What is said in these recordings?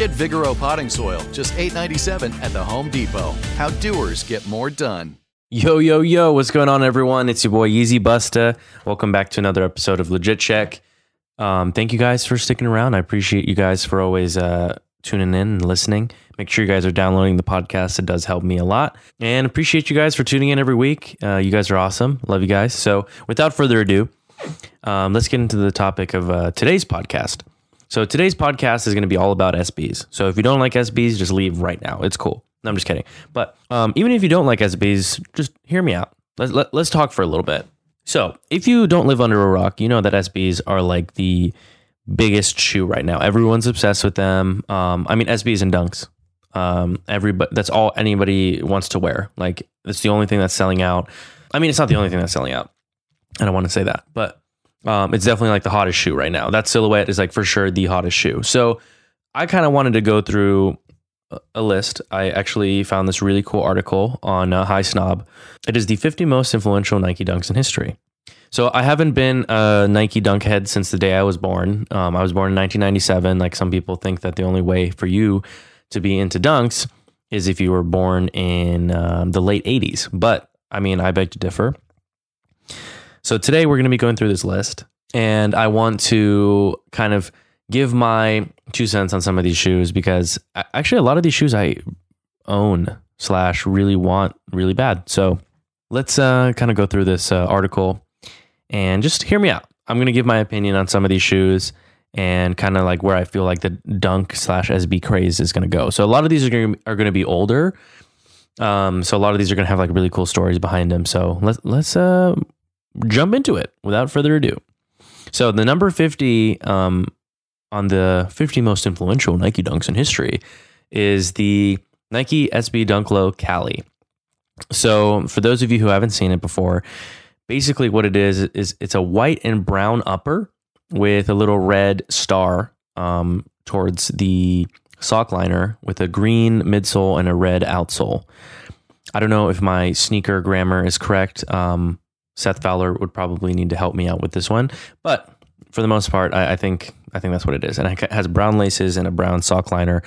Get Vigoro potting soil, just $8.97 at the Home Depot. How doers get more done. Yo, yo, yo, what's going on, everyone? It's your boy Yeezy Busta. Welcome back to another episode of Legit Check. Um, thank you guys for sticking around. I appreciate you guys for always uh, tuning in and listening. Make sure you guys are downloading the podcast. It does help me a lot. And appreciate you guys for tuning in every week. Uh, you guys are awesome. Love you guys. So, without further ado, um, let's get into the topic of uh, today's podcast. So today's podcast is going to be all about SBs. So if you don't like SBs, just leave right now. It's cool. No, I'm just kidding. But um, even if you don't like SBs, just hear me out. Let's, let, let's talk for a little bit. So if you don't live under a rock, you know that SBs are like the biggest shoe right now. Everyone's obsessed with them. Um, I mean, SBs and dunks. Um, everybody, that's all anybody wants to wear. Like it's the only thing that's selling out. I mean, it's not the only thing that's selling out. I don't want to say that, but um, it's definitely like the hottest shoe right now. That silhouette is like for sure the hottest shoe. So I kind of wanted to go through a list. I actually found this really cool article on uh, High Snob. It is the 50 most influential Nike dunks in history. So I haven't been a Nike dunk head since the day I was born. Um, I was born in 1997. Like some people think that the only way for you to be into dunks is if you were born in um, the late 80s. But I mean, I beg to differ. So today we're going to be going through this list and I want to kind of give my two cents on some of these shoes because actually a lot of these shoes I own slash really want really bad. So let's uh, kind of go through this uh, article and just hear me out. I'm going to give my opinion on some of these shoes and kind of like where I feel like the dunk slash SB craze is going to go. So a lot of these are going are going to be older. Um, so a lot of these are going to have like really cool stories behind them. So let's let's uh, jump into it without further ado. So the number 50 um, on the 50 most influential Nike dunks in history is the Nike SB Dunk Low Cali. So for those of you who haven't seen it before, basically what it is is it's a white and brown upper with a little red star um, towards the sock liner with a green midsole and a red outsole. I don't know if my sneaker grammar is correct. Um, Seth Fowler would probably need to help me out with this one, but for the most part, I, I think I think that's what it is, and it has brown laces and a brown sock liner.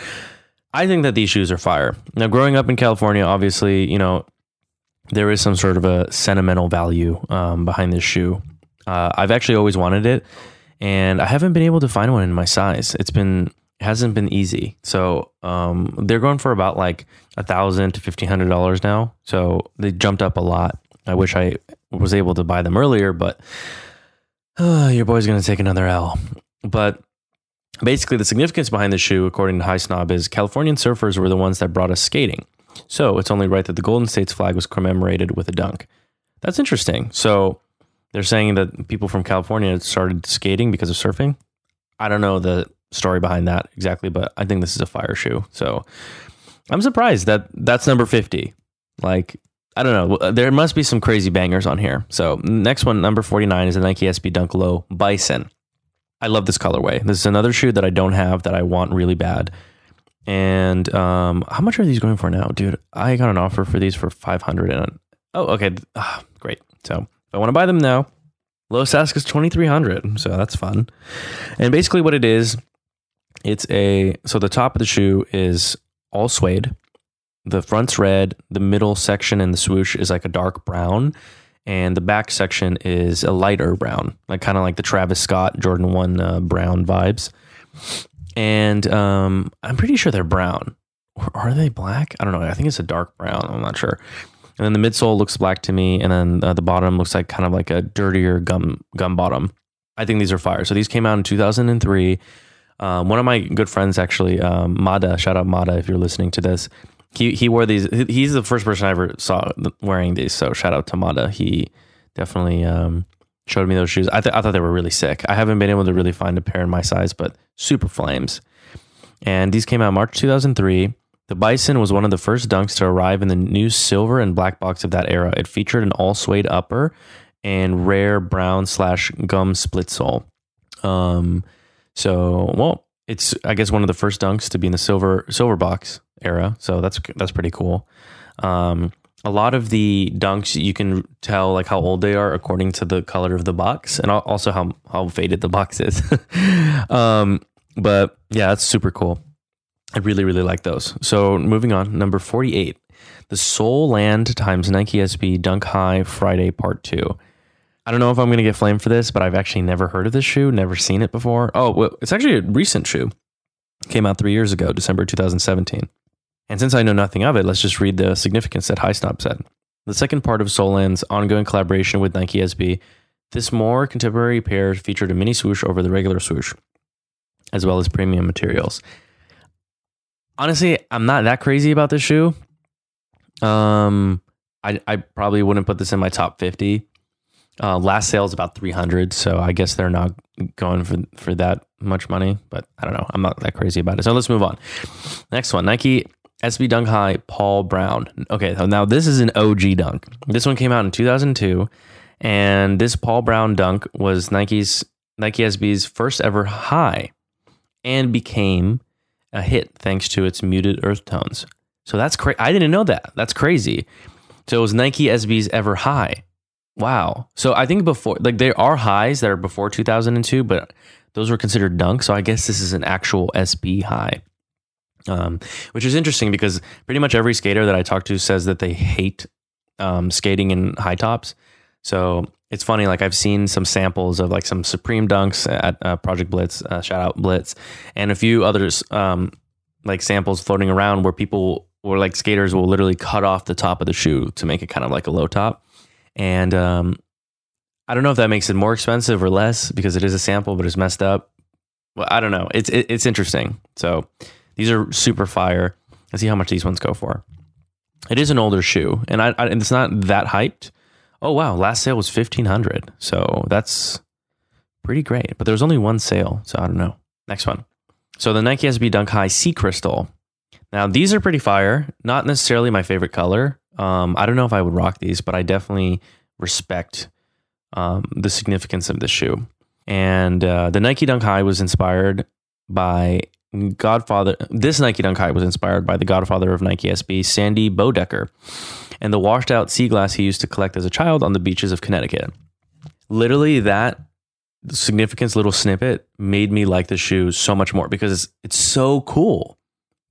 I think that these shoes are fire. Now, growing up in California, obviously, you know, there is some sort of a sentimental value um, behind this shoe. Uh, I've actually always wanted it, and I haven't been able to find one in my size. It's been hasn't been easy. So um, they're going for about like a thousand to fifteen hundred dollars now. So they jumped up a lot. I wish I was able to buy them earlier, but uh, your boy's going to take another L. But basically, the significance behind the shoe, according to High Snob, is Californian surfers were the ones that brought us skating. So it's only right that the Golden State's flag was commemorated with a dunk. That's interesting. So they're saying that people from California started skating because of surfing. I don't know the story behind that exactly, but I think this is a fire shoe. So I'm surprised that that's number 50. Like I don't know. There must be some crazy bangers on here. So next one, number 49 is the Nike SB Dunk Low Bison. I love this colorway. This is another shoe that I don't have that I want really bad. And um, how much are these going for now, dude? I got an offer for these for 500 and oh, okay, ah, great. So if I want to buy them now, lowest ask is 2300 so that's fun. And basically, what it is, it's a so the top of the shoe is all suede. The front's red. The middle section and the swoosh is like a dark brown, and the back section is a lighter brown, like kind of like the Travis Scott Jordan One uh, brown vibes. And um, I'm pretty sure they're brown. Or are they black? I don't know. I think it's a dark brown. I'm not sure. And then the midsole looks black to me, and then uh, the bottom looks like kind of like a dirtier gum gum bottom. I think these are fire. So these came out in 2003. Um, one of my good friends, actually, um, Mada, shout out Mada if you're listening to this. He he wore these. He's the first person I ever saw wearing these. So shout out to Mada. He definitely um, showed me those shoes. I, th- I thought they were really sick. I haven't been able to really find a pair in my size, but super flames. And these came out March 2003. The Bison was one of the first dunks to arrive in the new silver and black box of that era. It featured an all suede upper and rare brown slash gum split sole. Um, so well, it's I guess one of the first dunks to be in the silver silver box era. So that's that's pretty cool. Um, a lot of the dunks you can tell like how old they are according to the color of the box and also how how faded the box is. um, but yeah, that's super cool. I really really like those. So moving on, number forty eight, the Soulland times Nike SB Dunk High Friday Part Two. I don't know if I'm going to get flamed for this, but I've actually never heard of this shoe, never seen it before. Oh, well, it's actually a recent shoe. Came out three years ago, December 2017. And since I know nothing of it, let's just read the significance that Highsnob said. The second part of Soulland's ongoing collaboration with Nike SB, this more contemporary pair featured a mini swoosh over the regular swoosh, as well as premium materials. Honestly, I'm not that crazy about this shoe. Um, I, I probably wouldn't put this in my top 50. Uh, last sale is about 300, so I guess they're not going for for that much money. But I don't know. I'm not that crazy about it. So let's move on. Next one, Nike SB Dunk High Paul Brown. Okay, so now this is an OG dunk. This one came out in 2002, and this Paul Brown dunk was Nike's Nike SB's first ever high, and became a hit thanks to its muted earth tones. So that's crazy. I didn't know that. That's crazy. So it was Nike SB's ever high. Wow. So I think before, like there are highs that are before 2002, but those were considered dunks. So I guess this is an actual SB high. Um, which is interesting because pretty much every skater that I talk to says that they hate um, skating in high tops. So it's funny, like I've seen some samples of like some Supreme dunks at uh, Project Blitz, uh, shout out Blitz, and a few others um, like samples floating around where people or like skaters will literally cut off the top of the shoe to make it kind of like a low top. And um, I don't know if that makes it more expensive or less because it is a sample, but it's messed up. Well, I don't know. It's it, it's interesting. So these are super fire. Let's see how much these ones go for. It is an older shoe, and I, I it's not that hyped. Oh wow, last sale was fifteen hundred, so that's pretty great. But there was only one sale, so I don't know. Next one. So the Nike SB Dunk High Sea Crystal. Now these are pretty fire. Not necessarily my favorite color. Um, I don't know if I would rock these, but I definitely respect um, the significance of this shoe. And uh, the Nike Dunk High was inspired by Godfather, this Nike Dunk High was inspired by the godfather of Nike SB, Sandy Bodecker, and the washed out sea glass he used to collect as a child on the beaches of Connecticut. Literally, that significance little snippet made me like the shoe so much more because it's, it's so cool.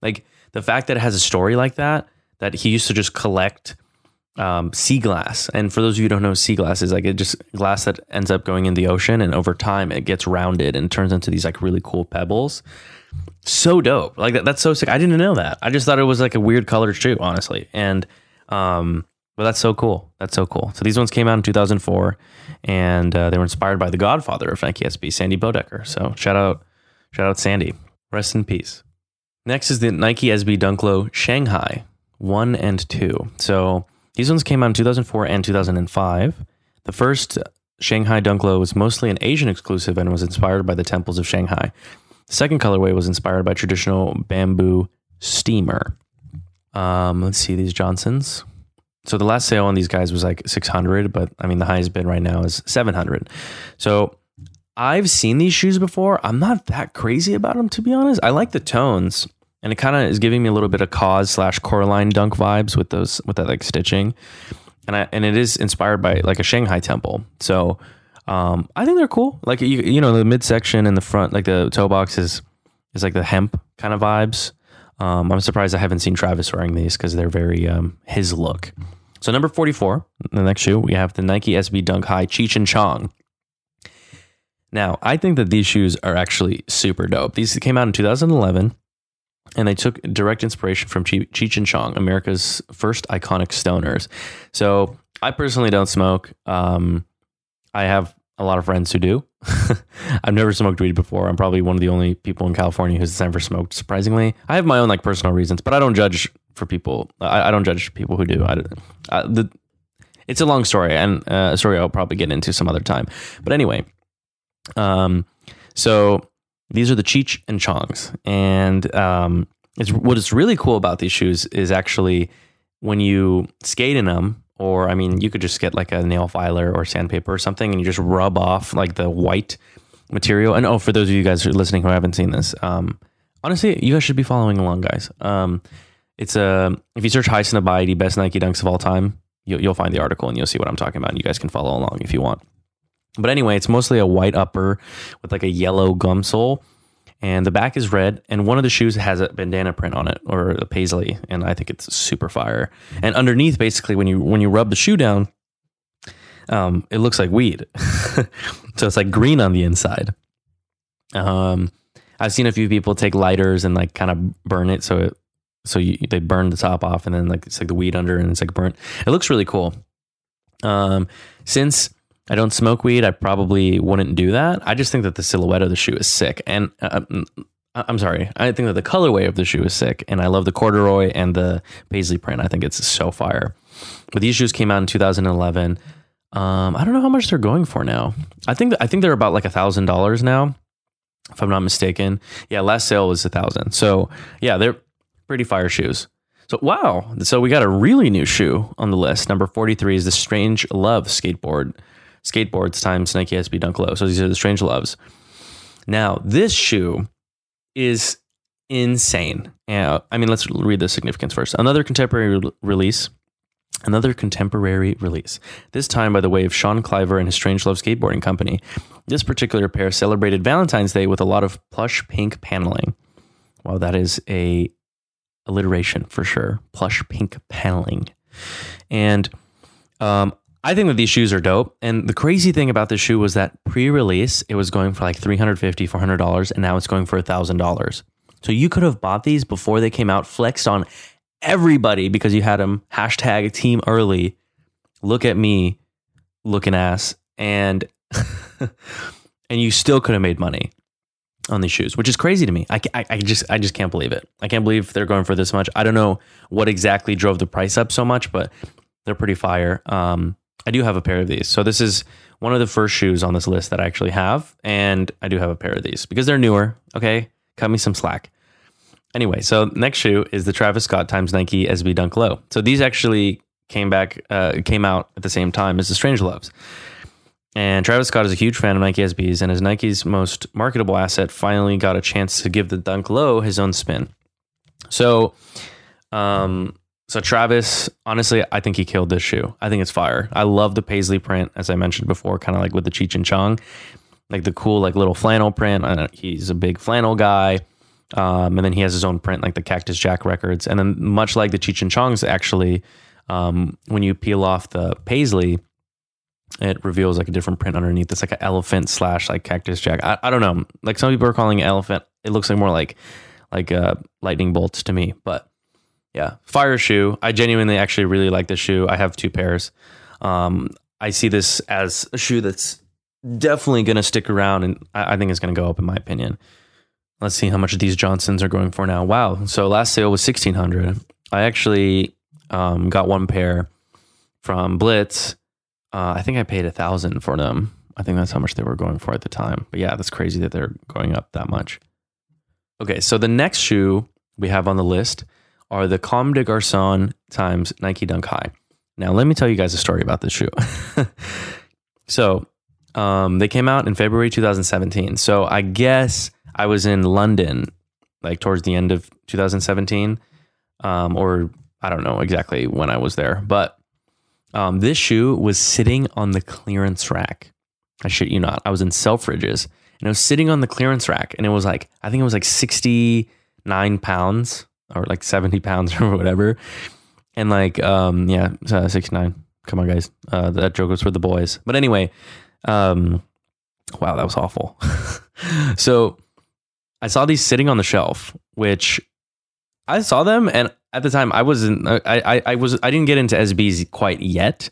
Like the fact that it has a story like that, that he used to just collect um, sea glass. And for those of you who don't know, sea glass is like it just glass that ends up going in the ocean, and over time it gets rounded and turns into these like really cool pebbles so dope. Like that, that's so sick. I didn't know that. I just thought it was like a weird colored shoe, honestly. And um, but that's so cool. That's so cool. So these ones came out in 2004, and uh, they were inspired by the Godfather of Nike SB, Sandy Bodecker. So shout out, shout out Sandy. Rest in peace. Next is the Nike SB Dunk Low Shanghai one and two. So these ones came out in 2004 and 2005. The first Shanghai Dunk Low was mostly an Asian exclusive and was inspired by the temples of Shanghai. Second colorway was inspired by traditional bamboo steamer. Um, let's see these Johnsons. So the last sale on these guys was like 600, but I mean the highest bid right now is 700. So I've seen these shoes before. I'm not that crazy about them to be honest. I like the tones. and it kind of is giving me a little bit of cause slash Coraline dunk vibes with those with that like stitching, and I and it is inspired by like a Shanghai temple. So um, I think they're cool. Like you, you know, the midsection and the front, like the toe box is is like the hemp kind of vibes. Um, I'm surprised I haven't seen Travis wearing these because they're very um, his look. So number 44, the next shoe, we have the Nike SB Dunk High Cheech and Chong. Now, I think that these shoes are actually super dope. These came out in 2011 and they took direct inspiration from Cheech and Chong, America's first iconic stoners. So I personally don't smoke. Um, I have a lot of friends who do. I've never smoked weed before. I'm probably one of the only people in California who's never smoked. Surprisingly, I have my own like personal reasons, but I don't judge for people. I, I don't judge people who do. I, I, the, it's a long story and uh, a story I'll probably get into some other time. But anyway, um, so these are the Cheech and Chongs, and um, it's what is really cool about these shoes is actually when you skate in them or I mean, you could just get like a nail filer or sandpaper or something, and you just rub off like the white material. And oh, for those of you guys who are listening who haven't seen this, um, honestly, you guys should be following along, guys. Um, it's a if you search Highsnobiety best Nike dunks of all time, you'll, you'll find the article and you'll see what I'm talking about. And you guys can follow along if you want. But anyway, it's mostly a white upper with like a yellow gum sole and the back is red and one of the shoes has a bandana print on it or a paisley and i think it's super fire. And underneath basically when you when you rub the shoe down um, it looks like weed. So it's like green on the inside. Um, i've seen a few people take lighters and like kind of burn it so it so you, they burn the top off and then like it's like the weed under and it's like burnt. It looks really cool. Um, since I don't smoke weed. I probably wouldn't do that. I just think that the silhouette of the shoe is sick. And uh, mm, I'm sorry. I think that the colorway of the shoe is sick. And I love the corduroy and the paisley print. I think it's so fire. But these shoes came out in 2011. Um, I don't know how much they're going for now. I think I think they're about like a thousand dollars now, if I'm not mistaken. Yeah, last sale was a thousand. So yeah, they're pretty fire shoes. So wow, so we got a really new shoe on the list. Number 43 is the Strange Love skateboard skateboards times Nike SB Dunk Low. So these are the Strange Loves. Now, this shoe is insane. Yeah, I mean, let's read the significance first. Another contemporary re- release. Another contemporary release, this time by the way of Sean Cliver and his Strange Love Skateboarding Company. This particular pair celebrated Valentine's Day with a lot of plush pink paneling. Well, that is a alliteration for sure. Plush pink paneling. And um, I think that these shoes are dope. And the crazy thing about this shoe was that pre-release, it was going for like $350, $400, and now it's going for $1,000. So you could have bought these before they came out, flexed on everybody because you had them hashtag team early. Look at me looking ass. And and you still could have made money on these shoes, which is crazy to me. I, I, I, just I just can't believe it. I can't believe they're going for this much. I don't know what exactly drove the price up so much, but they're pretty fire. Um, I do have a pair of these. So this is one of the first shoes on this list that I actually have, and I do have a pair of these because they're newer. Okay, cut me some slack. Anyway, so next shoe is the Travis Scott times Nike SB Dunk Low. So these actually came back, uh, came out at the same time as the Strange Loves. And Travis Scott is a huge fan of Nike SBs, and as Nike's most marketable asset, finally got a chance to give the Dunk Low his own spin. So, um, so Travis, honestly, I think he killed this shoe. I think it's fire. I love the paisley print, as I mentioned before, kind of like with the Cheech and Chong, like the cool like little flannel print. he's a big flannel guy. Um, and then he has his own print, like the Cactus Jack records. And then much like the Cheech and Chongs, actually, um, when you peel off the paisley, it reveals like a different print underneath. It's like an elephant slash like Cactus Jack. I, I don't know. Like some people are calling it elephant. It looks like more like like uh, lightning bolts to me, but yeah, fire shoe. I genuinely actually really like this shoe. I have two pairs. Um, I see this as a shoe that's definitely going to stick around, and I, I think it's going to go up in my opinion. Let's see how much these Johnsons are going for now. Wow! So last sale was sixteen hundred. I actually um, got one pair from Blitz. Uh, I think I paid a thousand for them. I think that's how much they were going for at the time. But yeah, that's crazy that they're going up that much. Okay, so the next shoe we have on the list are the Comme des Garçons times Nike Dunk High. Now, let me tell you guys a story about this shoe. so, um, they came out in February 2017. So, I guess I was in London like towards the end of 2017, um, or I don't know exactly when I was there, but um, this shoe was sitting on the clearance rack. I shit you not. I was in Selfridges and it was sitting on the clearance rack, and it was like I think it was like 69 pounds or like 70 pounds or whatever, and like um yeah, uh, 69. Come on, guys. Uh, that joke was for the boys. But anyway, um, wow, that was awful. so I saw these sitting on the shelf, which I saw them, and at the time I wasn't. I I, I was I didn't get into SBs quite yet.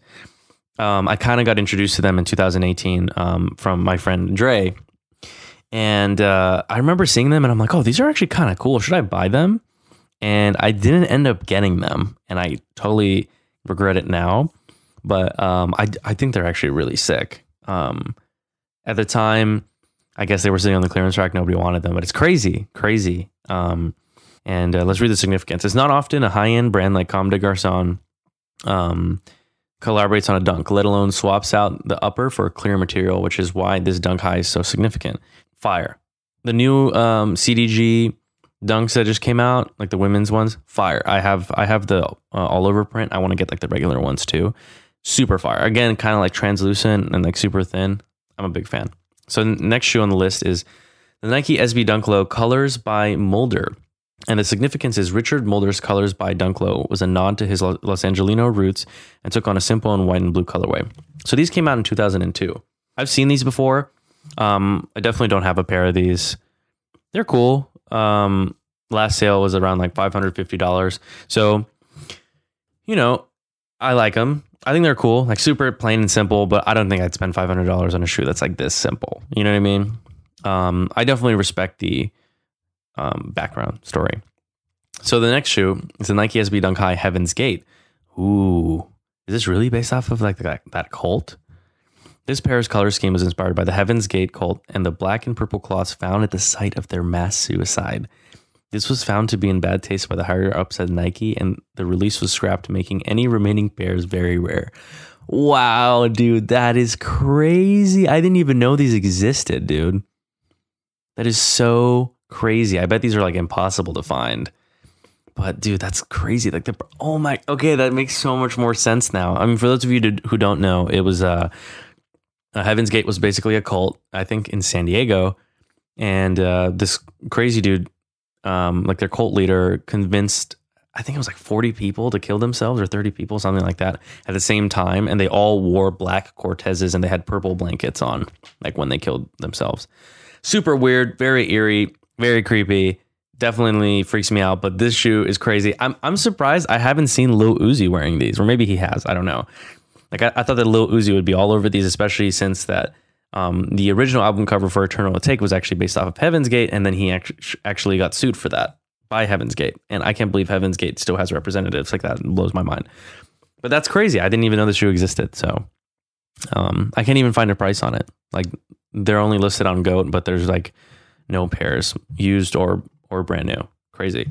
Um, I kind of got introduced to them in 2018 um, from my friend Dre, and uh, I remember seeing them, and I'm like, oh, these are actually kind of cool. Should I buy them? And I didn't end up getting them, and I totally regret it now. But um, I I think they're actually really sick. Um, at the time, I guess they were sitting on the clearance rack. Nobody wanted them, but it's crazy, crazy. Um, and uh, let's read the significance. It's not often a high end brand like Comme des Garçons um, collaborates on a dunk, let alone swaps out the upper for a clear material, which is why this dunk high is so significant. Fire. The new um, CDG dunks that just came out, like the women's ones, fire. I have I have the uh, all over print. I want to get like the regular ones too. Super fire. Again, kind of like translucent and like super thin. I'm a big fan. So next shoe on the list is the Nike SB Dunk Low Colors by Mulder. And the significance is Richard Mulder's Colors by Dunk Low was a nod to his Los Angelino roots and took on a simple and white and blue colorway. So these came out in 2002. I've seen these before. Um, I definitely don't have a pair of these. They're cool. Um, last sale was around like $550. So, you know, I like them. I think they're cool, like super plain and simple, but I don't think I'd spend $500 on a shoe that's like this simple. You know what I mean? Um, I definitely respect the um, background story. So the next shoe is the Nike SB Dunk High Heaven's Gate. Ooh, is this really based off of like that, that cult? This pair's color scheme was inspired by the Heaven's Gate cult and the black and purple cloths found at the site of their mass suicide. This was found to be in bad taste by the higher ups at Nike, and the release was scrapped, making any remaining pairs very rare. Wow, dude, that is crazy. I didn't even know these existed, dude. That is so crazy. I bet these are like impossible to find. But dude, that's crazy. Like the oh my okay, that makes so much more sense now. I mean, for those of you who don't know, it was uh, Heaven's Gate was basically a cult, I think, in San Diego, and uh, this crazy dude um, like their cult leader convinced I think it was like 40 people to kill themselves or 30 people, something like that, at the same time. And they all wore black Cortezes and they had purple blankets on, like when they killed themselves. Super weird, very eerie, very creepy. Definitely freaks me out. But this shoe is crazy. I'm, I'm surprised I haven't seen Lil Uzi wearing these, or maybe he has. I don't know. Like, I, I thought that Lil Uzi would be all over these, especially since that um, the original album cover for Eternal Atake was actually based off of Heaven's Gate, and then he actually got sued for that by Heaven's Gate. And I can't believe Heaven's Gate still has representatives like that. It blows my mind. But that's crazy. I didn't even know the shoe existed. So um, I can't even find a price on it. Like they're only listed on Goat, but there's like no pairs used or or brand new. Crazy.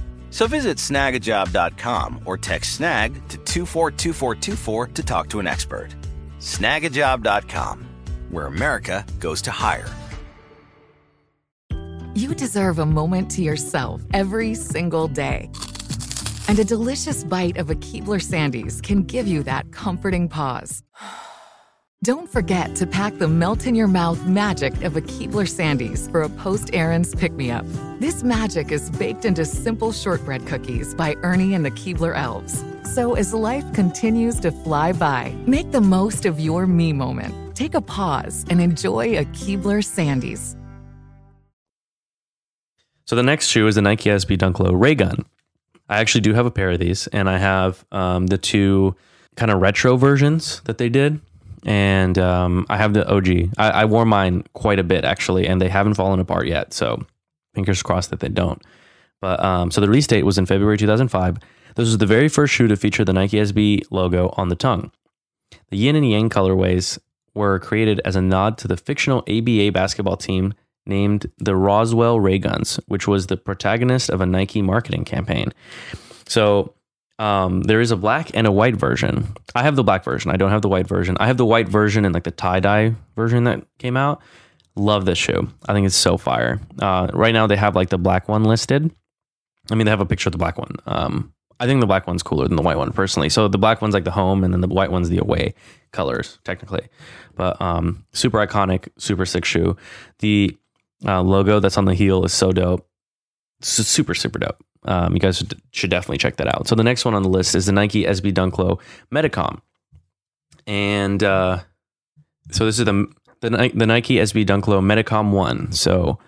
So visit snagajob.com or text snag to 242424 to talk to an expert. Snagajob.com, where America goes to hire. You deserve a moment to yourself every single day. And a delicious bite of a Keebler Sandies can give you that comforting pause. Don't forget to pack the melt in your mouth magic of a Keebler Sandies for a post errands pick me up. This magic is baked into simple shortbread cookies by Ernie and the Keebler Elves. So as life continues to fly by, make the most of your me moment. Take a pause and enjoy a Keebler Sandies. So the next shoe is the Nike SB Dunk Low Ray Gun. I actually do have a pair of these, and I have um, the two kind of retro versions that they did. And um, I have the OG. I, I wore mine quite a bit actually, and they haven't fallen apart yet. So fingers crossed that they don't. But um, so the release date was in February 2005. This was the very first shoe to feature the Nike SB logo on the tongue. The yin and yang colorways were created as a nod to the fictional ABA basketball team named the Roswell Rayguns, which was the protagonist of a Nike marketing campaign. So um, there is a black and a white version. I have the black version. I don't have the white version. I have the white version and like the tie dye version that came out. Love this shoe. I think it's so fire. Uh, right now they have like the black one listed. I mean, they have a picture of the black one. Um, I think the black one's cooler than the white one personally. So the black one's like the home, and then the white one's the away colors technically. But um, super iconic, super sick shoe. The uh, logo that's on the heel is so dope. It's super super dope. Um, you guys should, definitely check that out. So the next one on the list is the Nike SB Dunk Low Medicom, and uh, so this is the the, the Nike SB Dunk Low Medicom One. So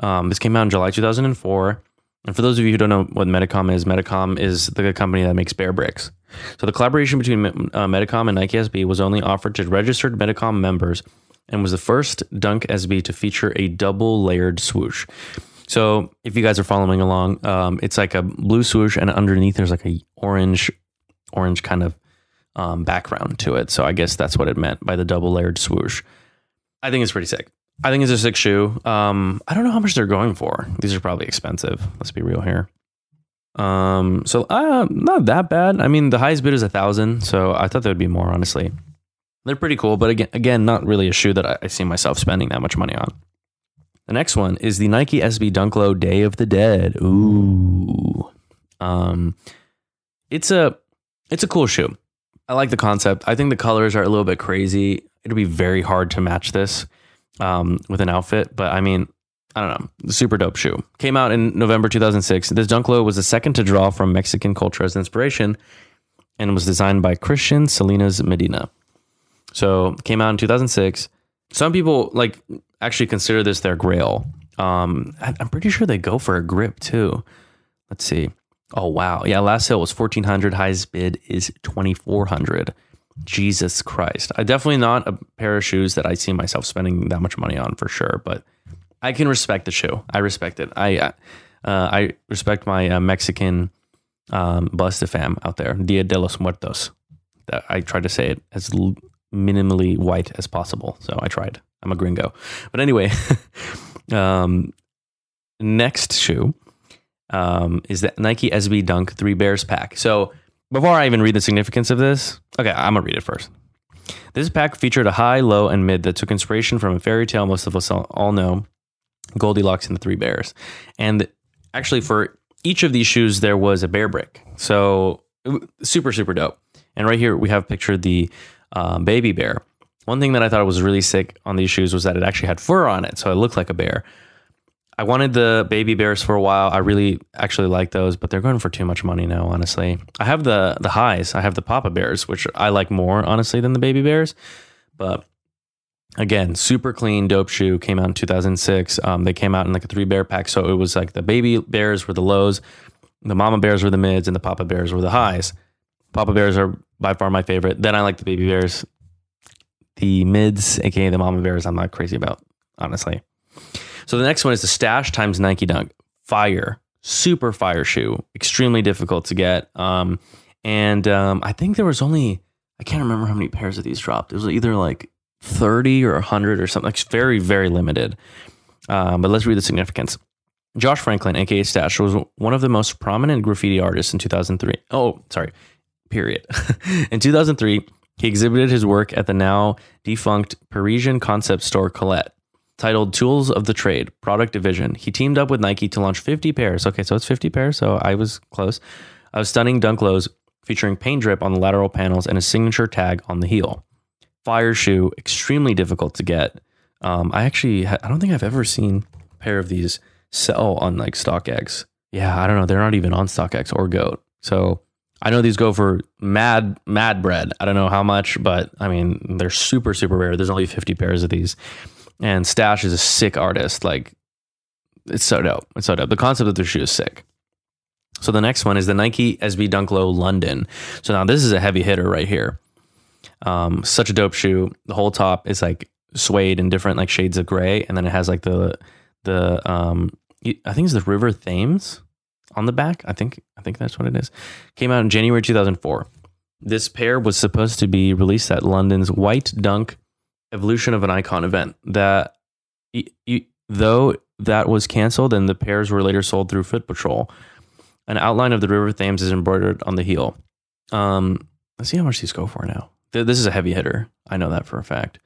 um, this came out in July 2004. And for those of you who don't know what Medicom is, Medicom is the company that makes Bear Bricks. So the collaboration between uh, Medicom and Nike SB was only offered to registered Medicom members and was the first Dunk SB to feature a double layered swoosh. So if you guys are following along, um, it's like a blue swoosh and underneath there's like a orange, orange kind of um, background to it. So I guess that's what it meant by the double layered swoosh. I think it's pretty sick. I think it's a sick shoe. Um, I don't know how much they're going for. These are probably expensive. Let's be real here. Um, so uh, not that bad. I mean, the highest bid is a thousand, so I thought there would be more. Honestly, they're pretty cool, but again, again, not really a shoe that I, I see myself spending that much money on. The next one is the Nike SB Dunk Low Day of the Dead. Ooh, um, it's a it's a cool shoe. I like the concept. I think the colors are a little bit crazy. It'll be very hard to match this um, with an outfit. But I mean, I don't know, super dope shoe. Came out in November 2006. This Dunk Low was the second to draw from Mexican culture as inspiration and was designed by Christian Salinas Medina. So came out in 2006. Some people like actually consider this their grail. Um, I'm pretty sure they go for a grip too. Let's see. Oh wow, yeah. Last sale was 1400. Highest bid is 2400. Jesus Christ. I definitely not a pair of shoes that I see myself spending that much money on for sure, but I can respect the shoe. I respect it. I uh, I respect my uh, Mexican um, Busta fam out there. Dia de los Muertos. I tried to say it as minimally white as possible, so I tried. I'm a gringo, but anyway. um, next shoe um, is the Nike SB Dunk Three Bears pack. So before I even read the significance of this, okay, I'm gonna read it first. This pack featured a high, low, and mid that took inspiration from a fairy tale most of us all know, Goldilocks and the Three Bears. And actually, for each of these shoes, there was a bear brick. So super, super dope. And right here, we have pictured the um, baby bear. One thing that I thought was really sick on these shoes was that it actually had fur on it, so it looked like a bear. I wanted the baby bears for a while. I really actually like those, but they're going for too much money now, honestly. I have the the highs. I have the Papa Bears, which I like more, honestly, than the baby bears. But again, super clean, dope shoe. Came out in 2006. Um, they came out in like a three bear pack. So it was like the baby bears were the lows, the mama bears were the mids, and the Papa Bears were the highs. Papa Bears are by far my favorite. Then I like the baby bears. The mids, aka the mama bears, I'm not crazy about, honestly. So the next one is the Stash times Nike Dunk. Fire, super fire shoe, extremely difficult to get. Um, and um, I think there was only I can't remember how many pairs of these dropped. It was either like 30 or 100 or something. Like very very limited. Um, but let's read the significance. Josh Franklin, aka Stash, was one of the most prominent graffiti artists in 2003. Oh, sorry, period. in 2003, He exhibited his work at the now defunct Parisian concept store Colette. Titled Tools of the Trade Product Division, he teamed up with Nike to launch 50 pairs. Okay, so it's 50 pairs, so I was close. Of stunning dunk lows featuring paint drip on the lateral panels and a signature tag on the heel. Fire shoe, extremely difficult to get. Um, I actually, I don't think I've ever seen a pair of these sell on like StockX. Yeah, I don't know. They're not even on StockX or Goat. So I know these go for mad, mad bread. I don't know how much, but I mean, they're super, super rare. There's only 50 pairs of these. And Stash is a sick artist. Like, it's so dope. It's so dope. The concept of the shoe is sick. So the next one is the Nike SB Dunk Low London. So now this is a heavy hitter right here. Um, such a dope shoe. The whole top is like suede in different like shades of gray, and then it has like the the um I think it's the River Thames on the back. I think I think that's what it is. Came out in January 2004. This pair was supposed to be released at London's White Dunk Evolution of an Icon event. That though that was canceled and the pairs were later sold through Foot Patrol. An outline of the River Thames is embroidered on the heel. Um, let's see how much these go for now. This is a heavy hitter. I know that for a fact.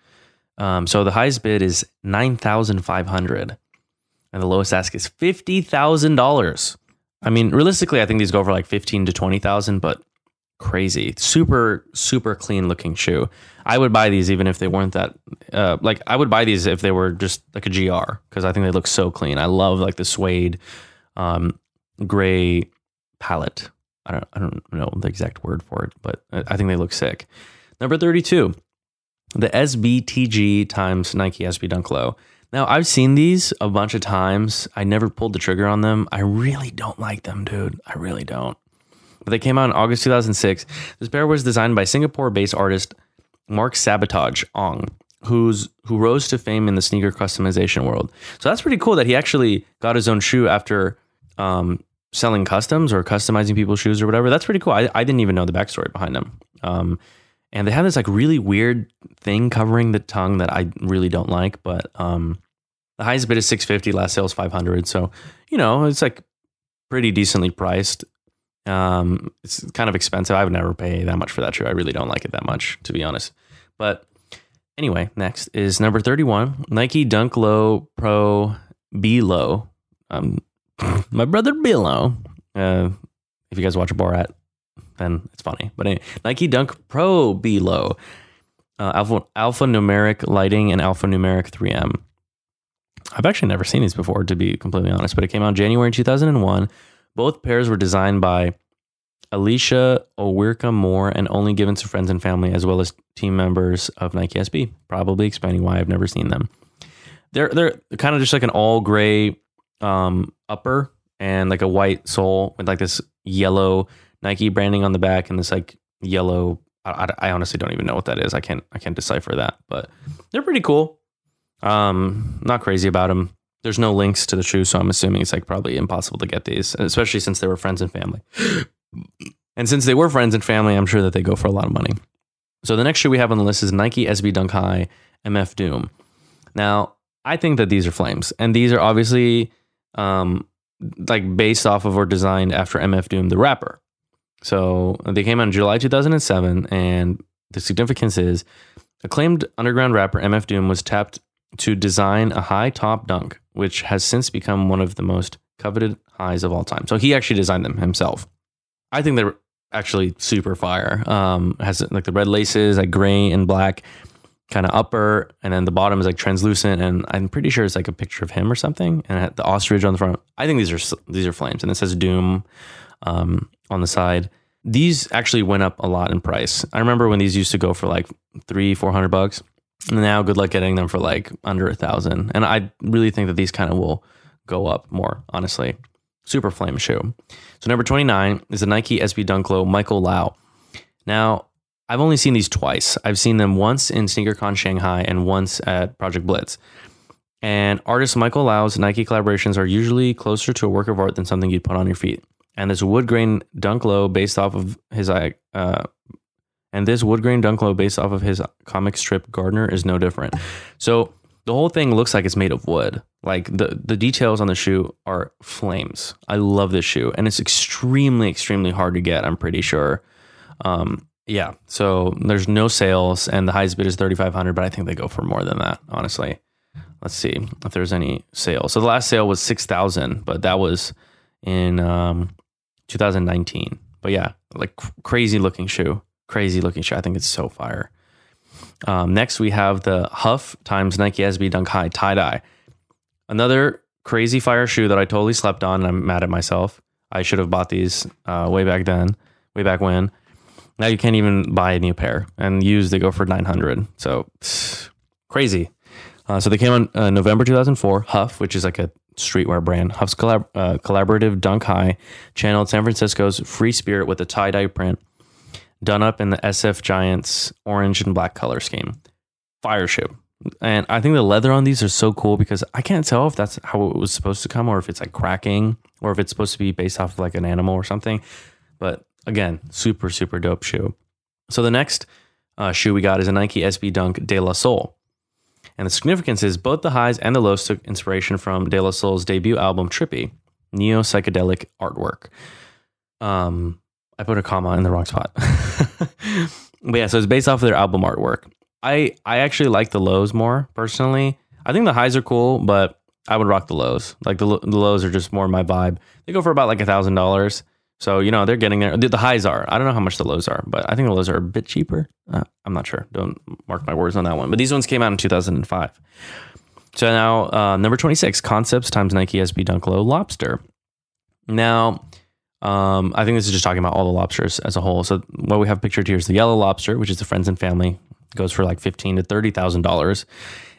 Um, so the highest bid is nine thousand five hundred, and the lowest ask is fifty thousand dollars. I mean, realistically, I think these go for like fifteen to twenty thousand, but crazy, super super clean looking shoe. I would buy these even if they weren't that. Uh, like I would buy these if they were just like a GR because I think they look so clean. I love like the suede, um, gray palette. I don't I don't know the exact word for it, but I think they look sick. Number 32, the SBTG times Nike SB Dunk Low. Now, I've seen these a bunch of times. I never pulled the trigger on them. I really don't like them, dude. I really don't. But they came out in August 2006. This pair was designed by Singapore-based artist Mark Sabotage Ong, who's who rose to fame in the sneaker customization world. So that's pretty cool that he actually got his own shoe after um, selling customs or customizing people's shoes or whatever. That's pretty cool. I, I didn't even know the backstory behind them. Um, and they have this like really weird thing covering the tongue that I really don't like. But um, the highest bid is 650, last sales 500. So you know it's like pretty decently priced. Um, it's kind of expensive. I would never pay that much for that shoe. I really don't like it that much, to be honest. But anyway, next is number 31 Nike Dunk Low Pro B Low. Um, my brother Bilo. Uh, if you guys watch Borat, then it's funny. But anyway, Nike Dunk Pro B Low, uh, alpha, alphanumeric lighting and alphanumeric 3M. I've actually never seen these before, to be completely honest, but it came out January 2001. Both pairs were designed by Alicia Owirka Moore and only given to friends and family, as well as team members of Nike SB, probably explaining why I've never seen them. They're, they're kind of just like an all gray um, upper and like a white sole with like this yellow Nike branding on the back and this like yellow. I, I, honestly don't even know what that is. I can't I can't decipher that, but they're pretty cool. Um, not crazy about them. There's no links to the shoe, so I'm assuming it's like probably impossible to get these, especially since they were friends and family. and since they were friends and family, I'm sure that they go for a lot of money. So the next shoe we have on the list is Nike SB Dunk High MF Doom. Now, I think that these are flames, and these are obviously um, like based off of or designed after MF Doom, the rapper. So they came out in July 2007, and the significance is acclaimed underground rapper MF Doom was tapped to design a high top dunk, which has since become one of the most coveted highs of all time. So he actually designed them himself. I think they're actually super fire. Um, has like the red laces, like gray and black kind of upper, and then the bottom is like translucent. And I'm pretty sure it's like a picture of him or something, and the ostrich on the front. I think these are these are flames, and it says Doom um, on the side. These actually went up a lot in price. I remember when these used to go for like three, four hundred bucks. And now, good luck getting them for like under a thousand. And I really think that these kind of will go up more, honestly. Super flame shoe. So number 29 is the Nike SB Dunk Low Michael Lau. Now, I've only seen these twice. I've seen them once in SneakerCon Shanghai and once at Project Blitz. And artist Michael Lau's Nike collaborations are usually closer to a work of art than something you'd put on your feet. And this wood grain dunk low based off of his uh, and this wood grain dunk low based off of his comic strip Gardener is no different. So the whole thing looks like it's made of wood. Like the the details on the shoe are flames. I love this shoe, and it's extremely extremely hard to get. I'm pretty sure. Um, Yeah. So there's no sales, and the highest bid is 3,500, but I think they go for more than that, honestly. Let's see if there's any sale. So the last sale was 6,000, but that was in um, 2019. But yeah, like crazy looking shoe. Crazy looking shoe. I think it's so fire. Um, next, we have the HUF times Nike SB Dunk High tie dye. Another crazy fire shoe that I totally slept on, and I'm mad at myself. I should have bought these uh, way back then, way back when. Now you can't even buy a new pair, and used they go for 900. So crazy. Uh, so they came on uh, November 2004. HUF, which is like a streetwear brand, HUF's collab- uh, collaborative Dunk High channeled San Francisco's free spirit with a tie dye print done up in the SF Giants orange and black color scheme. Fire shoe. And I think the leather on these are so cool because I can't tell if that's how it was supposed to come or if it's like cracking or if it's supposed to be based off of like an animal or something. But again, super, super dope shoe. So the next uh, shoe we got is a Nike SB Dunk De La Soul. And the significance is both the highs and the lows took inspiration from De La Soul's debut album Trippy, neo psychedelic artwork. Um, I put a comma in the wrong spot. but yeah, so it's based off of their album artwork. I I actually like the lows more personally. I think the highs are cool, but I would rock the lows. Like the the lows are just more my vibe. They go for about like a thousand dollars. So you know they're getting there. The, highs are. I don't know how much the lows are, but I think the lows are a bit cheaper. Uh, I'm not sure. Don't mark my words on that one. But these ones came out in 2005. So now uh, number 26, Concepts times Nike SB Dunk Low Lobster. Now um, I think this is just talking about all the lobsters as a whole. So what we have pictured here is the yellow lobster, which is the friends and family, goes for like fifteen to thirty thousand dollars,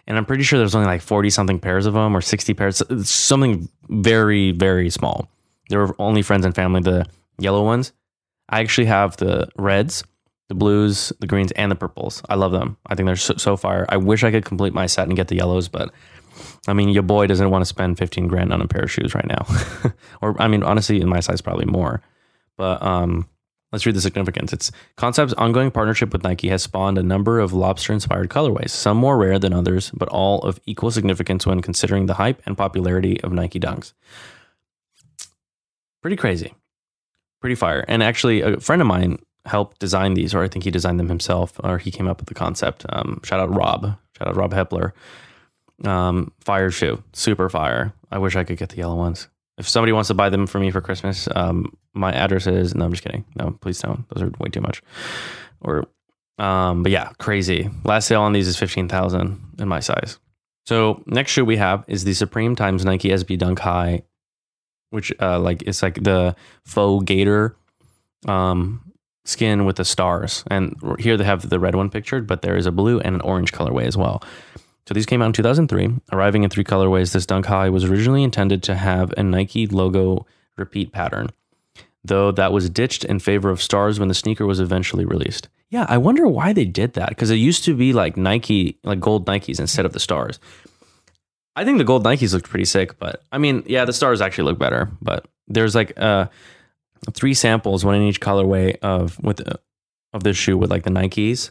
and I'm pretty sure there's only like forty something pairs of them or sixty pairs. Something very very small. There were only friends and family the yellow ones. I actually have the reds, the blues, the greens, and the purples. I love them. I think they're so, so fire. I wish I could complete my set and get the yellows, but I mean, your boy doesn't want to spend 15 grand on a pair of shoes right now. or, I mean, honestly, in my size, probably more. But um, let's read the significance. It's Concept's ongoing partnership with Nike has spawned a number of lobster inspired colorways, some more rare than others, but all of equal significance when considering the hype and popularity of Nike Dunks. Pretty crazy. Pretty fire. And actually, a friend of mine helped design these, or I think he designed them himself, or he came up with the concept. Um, shout out Rob. Shout out Rob Hepler. Um, fire shoe, super fire. I wish I could get the yellow ones. If somebody wants to buy them for me for Christmas, um, my address is no, I'm just kidding. No, please don't. Those are way too much. Or, um, but yeah, crazy. Last sale on these is fifteen thousand in my size. So next shoe we have is the Supreme times Nike SB Dunk High, which uh, like it's like the faux gator um, skin with the stars. And here they have the red one pictured, but there is a blue and an orange colorway as well. So these came out in 2003, arriving in three colorways. This Dunk High was originally intended to have a Nike logo repeat pattern, though that was ditched in favor of stars when the sneaker was eventually released. Yeah, I wonder why they did that because it used to be like Nike, like gold Nikes instead of the stars. I think the gold Nikes looked pretty sick, but I mean, yeah, the stars actually look better. But there's like uh, three samples, one in each colorway of with uh, of this shoe with like the Nikes,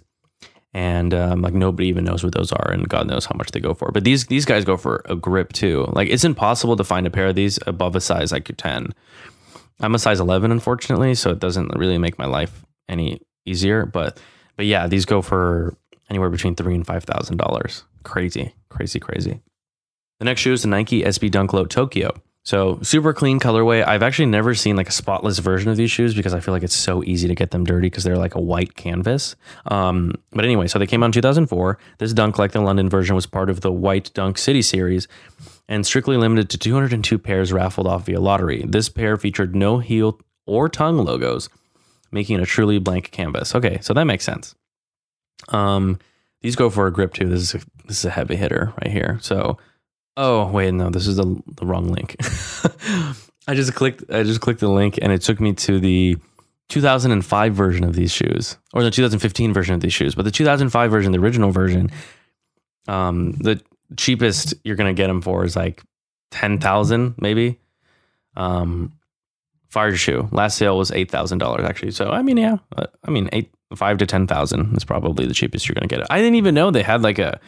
and um, like nobody even knows what those are, and God knows how much they go for. But these these guys go for a grip too. Like it's impossible to find a pair of these above a size like ten. I'm a size 11, unfortunately, so it doesn't really make my life any easier. But but yeah, these go for anywhere between three and five thousand dollars. Crazy, crazy, crazy. The next shoe is the Nike SB Dunk Low Tokyo. So super clean colorway. I've actually never seen like a spotless version of these shoes because I feel like it's so easy to get them dirty because they're like a white canvas. Um, but anyway, so they came out in 2004. This dunk, like the London version, was part of the White Dunk City series and strictly limited to 202 pairs raffled off via lottery. This pair featured no heel or tongue logos, making it a truly blank canvas. Okay, so that makes sense. Um, these go for a grip too. This is a, this is a heavy hitter right here. So Oh wait, no, this is the the wrong link. I just clicked. I just clicked the link, and it took me to the 2005 version of these shoes, or the 2015 version of these shoes. But the 2005 version, the original version, um, the cheapest you're gonna get them for is like ten thousand, maybe. Um, fire shoe. Last sale was eight thousand dollars, actually. So I mean, yeah, uh, I mean, eight five to ten thousand is probably the cheapest you're gonna get it. I didn't even know they had like a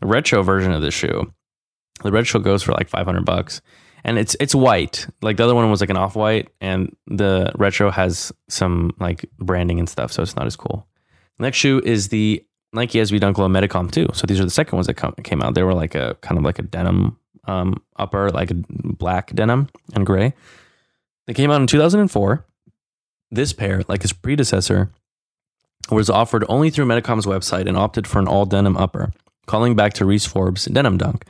retro version of this shoe. The red goes for like 500 bucks. and it's it's white. Like the other one was like an off white, and the retro has some like branding and stuff, so it's not as cool. Next shoe is the Nike SB Dunk Low Medicom 2. So these are the second ones that come, came out. They were like a kind of like a denim um, upper, like a black denim and gray. They came out in 2004. This pair, like its predecessor, was offered only through Medicom's website and opted for an all denim upper, calling back to Reese Forbes Denim Dunk.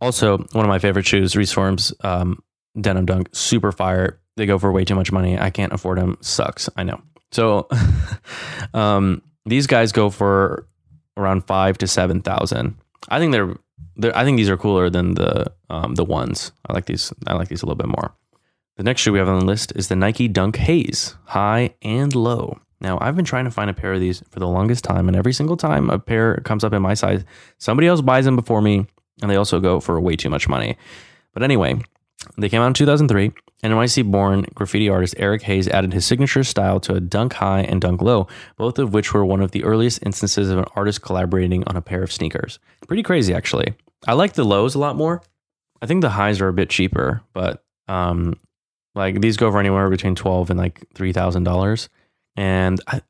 Also, one of my favorite shoes, Reese Forbes um, Denim Dunk, super fire. They go for way too much money. I can't afford them. Sucks. I know. So, um, these guys go for around five to seven thousand. I think they're, they're I think these are cooler than the um, the ones. I like these. I like these a little bit more. The next shoe we have on the list is the Nike Dunk Haze, high and low. Now, I've been trying to find a pair of these for the longest time, and every single time a pair comes up in my size, somebody else buys them before me, and they also go for way too much money. But anyway, they came out in 2003, and NYC born graffiti artist Eric Haze added his signature style to a dunk high and dunk low, both of which were one of the earliest instances of an artist collaborating on a pair of sneakers. Pretty crazy, actually. I like the lows a lot more. I think the highs are a bit cheaper, but um, like these go for anywhere between twelve and like three thousand dollars, and I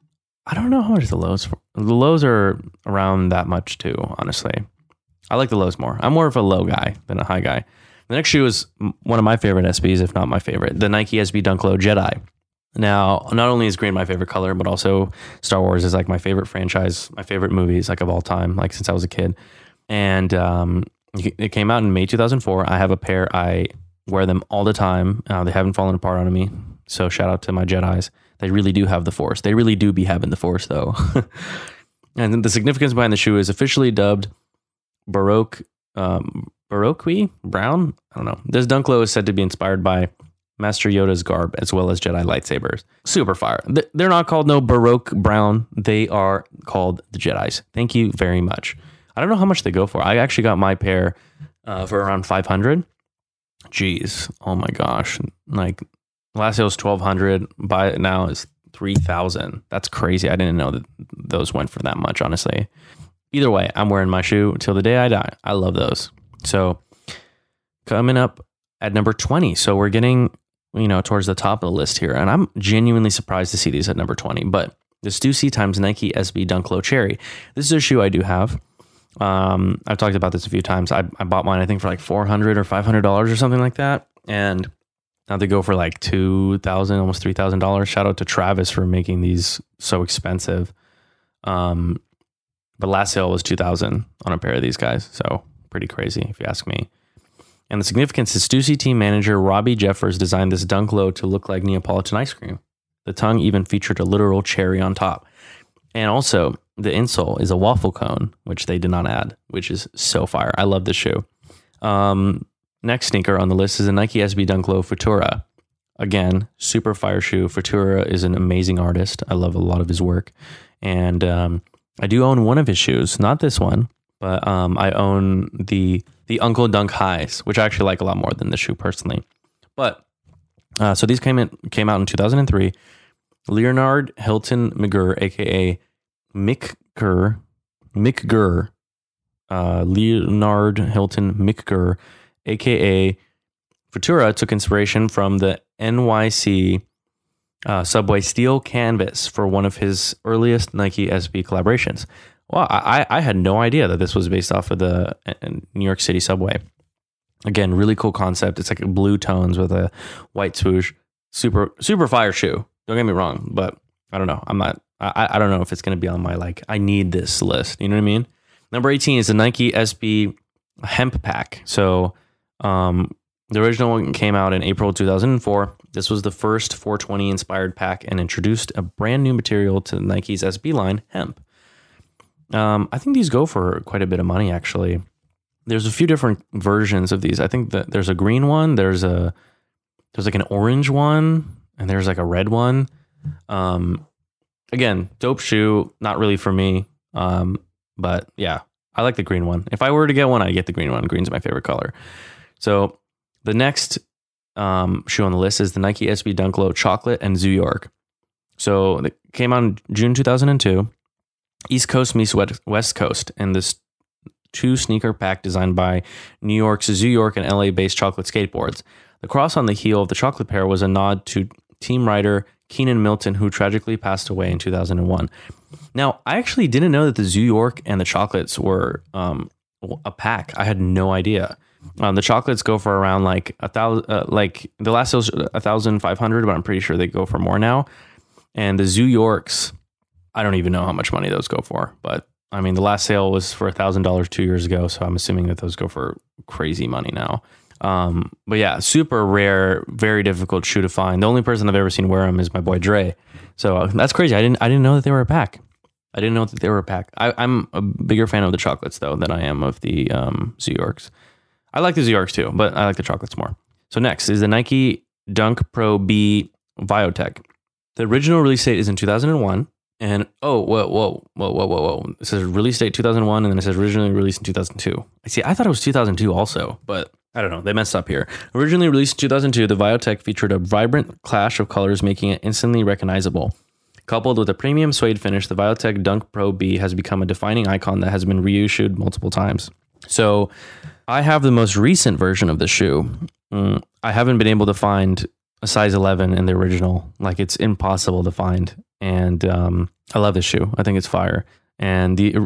I don't know how much the lows. For. The lows are around that much too. Honestly, I like the lows more. I'm more of a low guy than a high guy. The next shoe is one of my favorite SBs, if not my favorite, the Nike SB Dunk Low Jedi. Now, not only is green my favorite color, but also Star Wars is like my favorite franchise, my favorite movies, like of all time, like since I was a kid. And um, it came out in May 2004. I have a pair. I wear them all the time. Uh, they haven't fallen apart on me. So shout out to my Jedi's. They really do have the Force. They really do be having the Force though. and the significance behind the shoe is officially dubbed Baroque um, Baroque brown. I don't know. This dunk low is said to be inspired by Master Yoda's garb as well as Jedi lightsabers. Super fire. They're not called no Baroque brown. They are called the Jedi's. Thank you very much. I don't know how much they go for. I actually got my pair uh, for around 500. Jeez. Oh my gosh. Like last year was 1200. Buy it now is 3000. That's crazy. I didn't know that those went for that much, honestly. Either way, I'm wearing my shoe till the day I die. I love those. So coming up at number 20. So we're getting, you know, towards the top of the list here. And I'm genuinely surprised to see these at number 20. But the Stussy times Nike SB Dunk Low Cherry. This is a shoe I do have. Um, I've talked about this a few times. I, I bought mine, I think, for like 400 or $500 or something like that. And now they go for like 2000 almost $3,000. Shout out to Travis for making these so expensive. Um, but last sale was 2000 on a pair of these guys. So pretty crazy if you ask me. And the significance is Stussy team manager Robbie Jeffers designed this dunk low to look like Neapolitan ice cream. The tongue even featured a literal cherry on top. And also, the insole is a waffle cone, which they did not add, which is so fire. I love this shoe. Um, next sneaker on the list is a Nike SB Dunk Low Futura. Again, super fire shoe. Futura is an amazing artist. I love a lot of his work. And um, I do own one of his shoes, not this one, but um, I own the the UNKLE Dunk Highs, which I actually like a lot more than the shoe personally. But uh, so these came in came out in 2003. Leonard Hilton McGurr, aka Mick Gurr, Mick Gurr, uh, Leonard Hilton McGurr, aka Futura, took inspiration from the NYC uh, Subway steel canvas for one of his earliest Nike SB collaborations. Well, I, I had no idea that this was based off of the uh, New York City subway. Again, really cool concept. It's like blue tones with a white swoosh. Super, super fire shoe. Don't get me wrong, but I don't know. I'm not, I, I don't know if it's going to be on my like, I need this list. You know what I mean? Number 18 is the Nike SB hemp pack. So, um, the original one came out in April 2004. This was the first 420 inspired pack and introduced a brand new material to Nike's SB line, hemp. Um, I think these go for quite a bit of money, actually. There's a few different versions of these. I think that there's a green one, there's a there's like an orange one, and there's like a red one. Um, again, dope shoe, not really for me. Um, but yeah, I like the green one. If I were to get one, I'd get the green one. Green's my favorite color. So the next um, shoe on the list is the Nike SB Dunk Low Chocolate and Zoo York. So it came on June 2002. East Coast meets West Coast, and this two sneaker pack designed by New York's Zoo York and LA based chocolate skateboards. The cross on the heel of the chocolate pair was a nod to team rider Keenan Milton, who tragically passed away in 2001. Now, I actually didn't know that the Zoo York and the chocolates were um, a pack. I had no idea. Um, the chocolates go for around like a thousand, uh, like the last was a thousand five hundred, but I'm pretty sure they go for more now. And the Zoo Yorks, I don't even know how much money those go for, but I mean, the last sale was for a thousand dollars two years ago, so I'm assuming that those go for crazy money now. Um, but yeah, super rare, very difficult shoe to find. The only person I've ever seen wear them is my boy Dre. So uh, that's crazy. I didn't, I didn't know that they were a pack. I didn't know that they were a pack. I, am a bigger fan of the chocolates though than I am of the um, Zoo Yorks. I like the Zoo Yorks too, but I like the chocolates more. So next is the Nike Dunk Pro B Viotech. The original release date is in 2001. And oh, whoa, whoa, whoa, whoa, whoa, whoa. It says release date 2001, and then it says originally released in 2002. I see. I thought it was 2002 also, but I don't know. They messed up here. Originally released in 2002, the Viotech featured a vibrant clash of colors, making it instantly recognizable. Coupled with a premium suede finish, the Viotech Dunk Pro B has become a defining icon that has been reissued multiple times. So, I have the most recent version of the shoe. Mm, I haven't been able to find a size 11 in the original. Like it's impossible to find and um, I love this shoe. I think it's fire. And the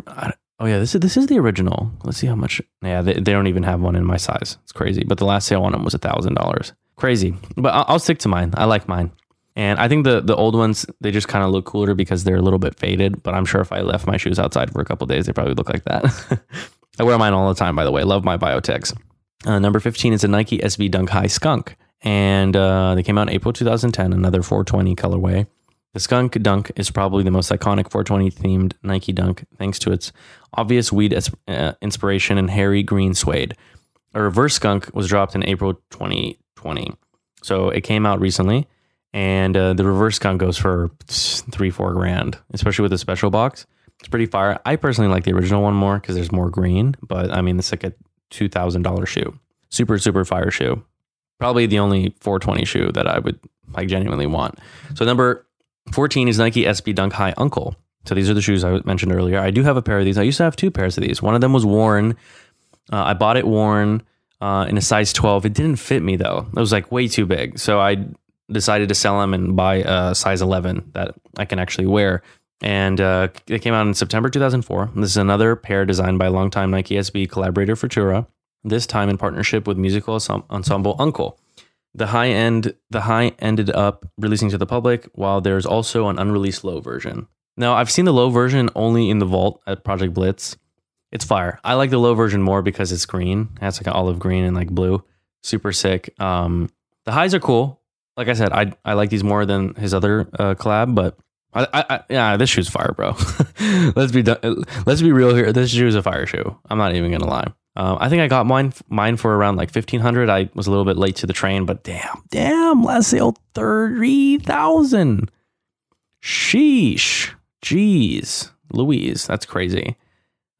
oh yeah, this is this is the original. Let's see how much. Yeah, they, they don't even have one in my size. It's crazy. But the last sale on them was a thousand dollars. Crazy. But I'll, I'll stick to mine. I like mine. And I think the the old ones they just kind of look cooler because they're a little bit faded. But I'm sure if I left my shoes outside for a couple days, they probably look like that. I wear mine all the time, by the way. Love my Viotechs. Uh, number 15 is a Nike SB Dunk High Skunk. And uh, they came out in April 2010, another 420 colorway. The Skunk Dunk is probably the most iconic 420 themed Nike Dunk, thanks to its obvious weed uh, inspiration and hairy green suede. A reverse skunk was dropped in April 2020. So it came out recently, and uh, the reverse skunk goes for three, four grand, especially with a special box. It's pretty fire. I personally like the original one more because there's more green, but I mean, it's like a $2,000 shoe. Super, super fire shoe. Probably the only 420 shoe that I would like genuinely want. So, number 14 is Nike SB Dunk High UNKLE. So these are the shoes I mentioned earlier. I do have a pair of these. I used to have two pairs of these. One of them was worn. Uh, I bought it worn uh, in a size 12. It didn't fit me though. It was like way too big. So I decided to sell them and buy a size 11 that I can actually wear. And uh, came out in September 2004. This is another pair designed by longtime Nike SB collaborator Futura, this time in partnership with musical ensemble UNKLE. The high end, the high ended up releasing to the public, while there's also an unreleased low version. Now, I've seen the low version only in the vault at Project Blitz. It's fire. I like the low version more because it's green. It has like an olive green and like blue. Super sick. Um, the highs are cool. Like I said, I I like these more than his other uh, collab, but I, yeah, this shoe's fire, bro. let's be done. let's be real here. This shoe is a fire shoe. I'm not even gonna lie. Um, I think I got mine mine for around like fifteen hundred. I was a little bit late to the train, but damn, damn, last sale thirty thousand. Sheesh, jeez, Louise, that's crazy.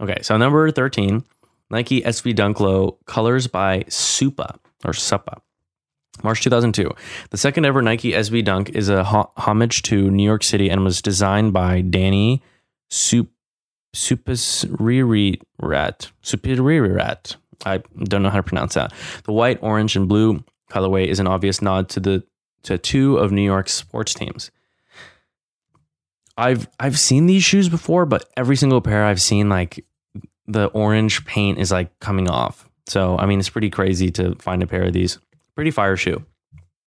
Okay, so number thirteen, Nike SB Dunk Low colors by Supa or Supa. March 2002. The second ever Nike SB Dunk is a homage to New York City and was designed by Danny Sup Superirat. Superirat. I don't know how to pronounce that. The white, orange, and blue colorway is an obvious nod to the to two of New York's sports teams. I've I've seen these shoes before, but every single pair I've seen like the orange paint is like coming off. So I mean, it's pretty crazy to find a pair of these. Pretty fire shoe.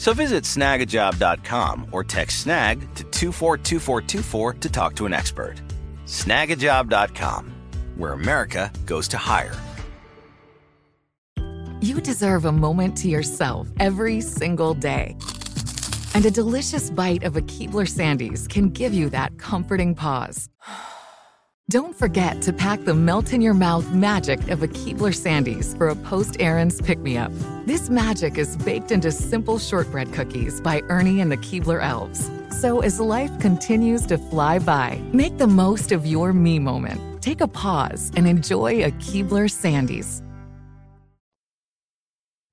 So visit snagajob.com or text snag to 242424 to talk to an expert. Snagajob.com, where America goes to hire. You deserve a moment to yourself every single day. And a delicious bite of a Keebler Sandies can give you that comforting pause. Don't forget to pack the melt in your mouth magic of a Keebler Sandies for a post errands pick me up. This magic is baked into simple shortbread cookies by Ernie and the Keebler Elves. So as life continues to fly by, make the most of your me moment. Take a pause and enjoy a Keebler Sandies.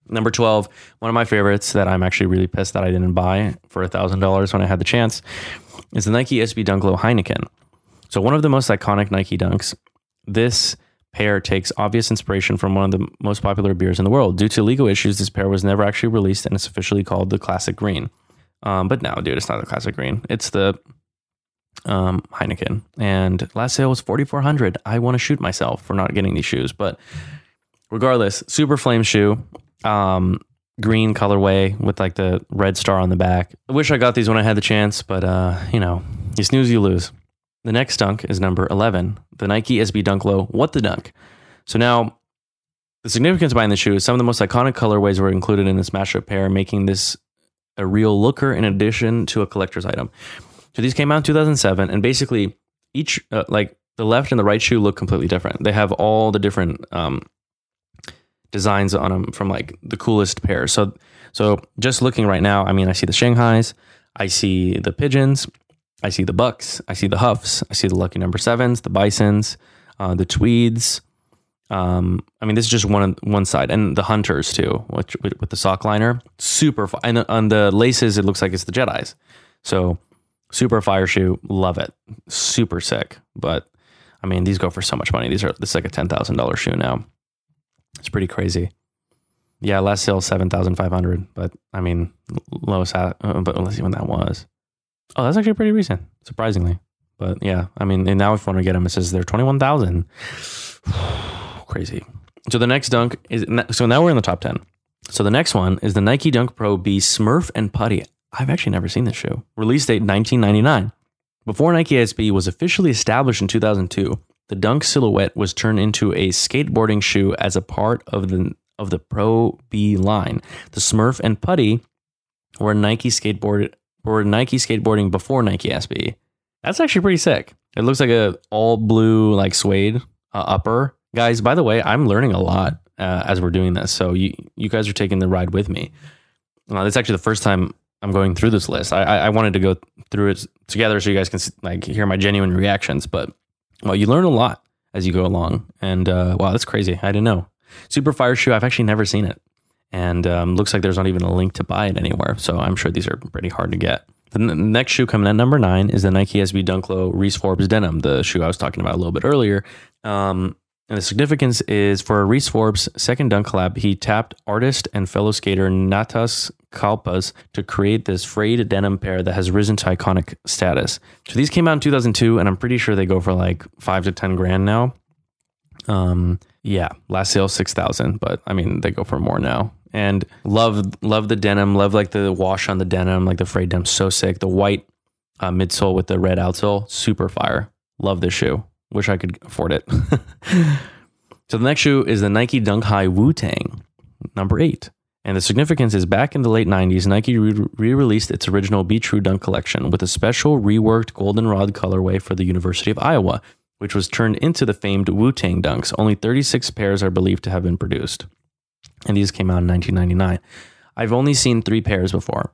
Number 12, one of my favorites that I'm actually really pissed that I didn't buy for $1,000 when I had the chance is the Nike SB Dunk Low Heineken. So, one of the most iconic Nike dunks, this pair takes obvious inspiration from one of the most popular beers in the world. Due to legal issues, this pair was never actually released and it's officially called the Classic Green. Um, but now, dude, it's not the Classic Green. It's the um, Heineken. And last sale was 4400 I want to shoot myself for not getting these shoes. But regardless, super flame shoe um, green colorway with like the red star on the back. I wish I got these when I had the chance, but uh, you know, you snooze, you lose. The next dunk is number 11, the Nike SB Dunk Low What the Dunk. So now, the significance behind the shoe is some of the most iconic colorways were included in this mashup pair, making this a real looker in addition to a collector's item. So these came out in 2007, and basically each, uh, like the left and the right shoe look completely different. They have all the different um, designs on them from like the coolest pair. So so just looking right now, I mean, I see the Shanghais, I see the pigeons, I see the bucks, I see the huffs, I see the lucky number sevens, the bisons, uh, the tweeds. Um, I mean, this is just one one side, and the hunters too, which, with, the sock liner, super. Fi- and on the laces, it looks like it's the Jedi's. So super fire shoe, love it, super sick. But I mean, these go for so much money. These are this is like a ten thousand dollar shoe now. It's pretty crazy. Yeah, last sale seven thousand five hundred, but I mean lowest. Uh, but let's see when that was. Oh, that's actually pretty recent, surprisingly. But yeah, I mean, and now if you want to get them, it says they're twenty one thousand. crazy. So the next dunk is so now we're in the top ten. So the next one is the Nike Dunk Pro B Smurf and Putty. I've actually never seen this shoe. Release date 1999. Before Nike SB was officially established in 2002, the Dunk silhouette was turned into a skateboarding shoe as a part of the of the Pro B line. The Smurf and Putty were Nike skateboard were Nike skateboarding before Nike SB. That's actually pretty sick. It looks like a all blue like suede uh, upper. Guys, by the way, I'm learning a lot uh, as we're doing this. So you you guys are taking the ride with me. Uh, that's actually the first time I'm going through this list. I, I wanted to go through it together so you guys can like hear my genuine reactions. But well, you learn a lot as you go along. And uh, wow, that's crazy. I didn't know. Super Fire Shoe, I've actually never seen it. And um, looks like there's not even a link to buy it anywhere. So I'm sure these are pretty hard to get. The next shoe coming at number nine is the Nike SB Dunk Low Reese Forbes Denim, the shoe I was talking about a little bit earlier. Um, and the significance is for Reese Forbes' second dunk collab, he tapped artist and fellow skater Natas Kaupas to create this frayed denim pair that has risen to iconic status. So these came out in 2002, and I'm pretty sure they go for like five to 10 grand now. Um, yeah, last sale 6,000, but I mean, they go for more now. And love, love the denim, love like the wash on the denim, like the frayed denim, so sick. The white uh, midsole with the red outsole, super fire. Love this shoe. Wish I could afford it. so the next shoe is the Nike Dunk High Wu Tang, number eight. And the significance is back in the late 90s, Nike re released its original Be True Dunk collection with a special reworked goldenrod colorway for the University of Iowa, which was turned into the famed Wu Tang dunks. Only 36 pairs are believed to have been produced. And these came out in 1999. I've only seen three pairs before.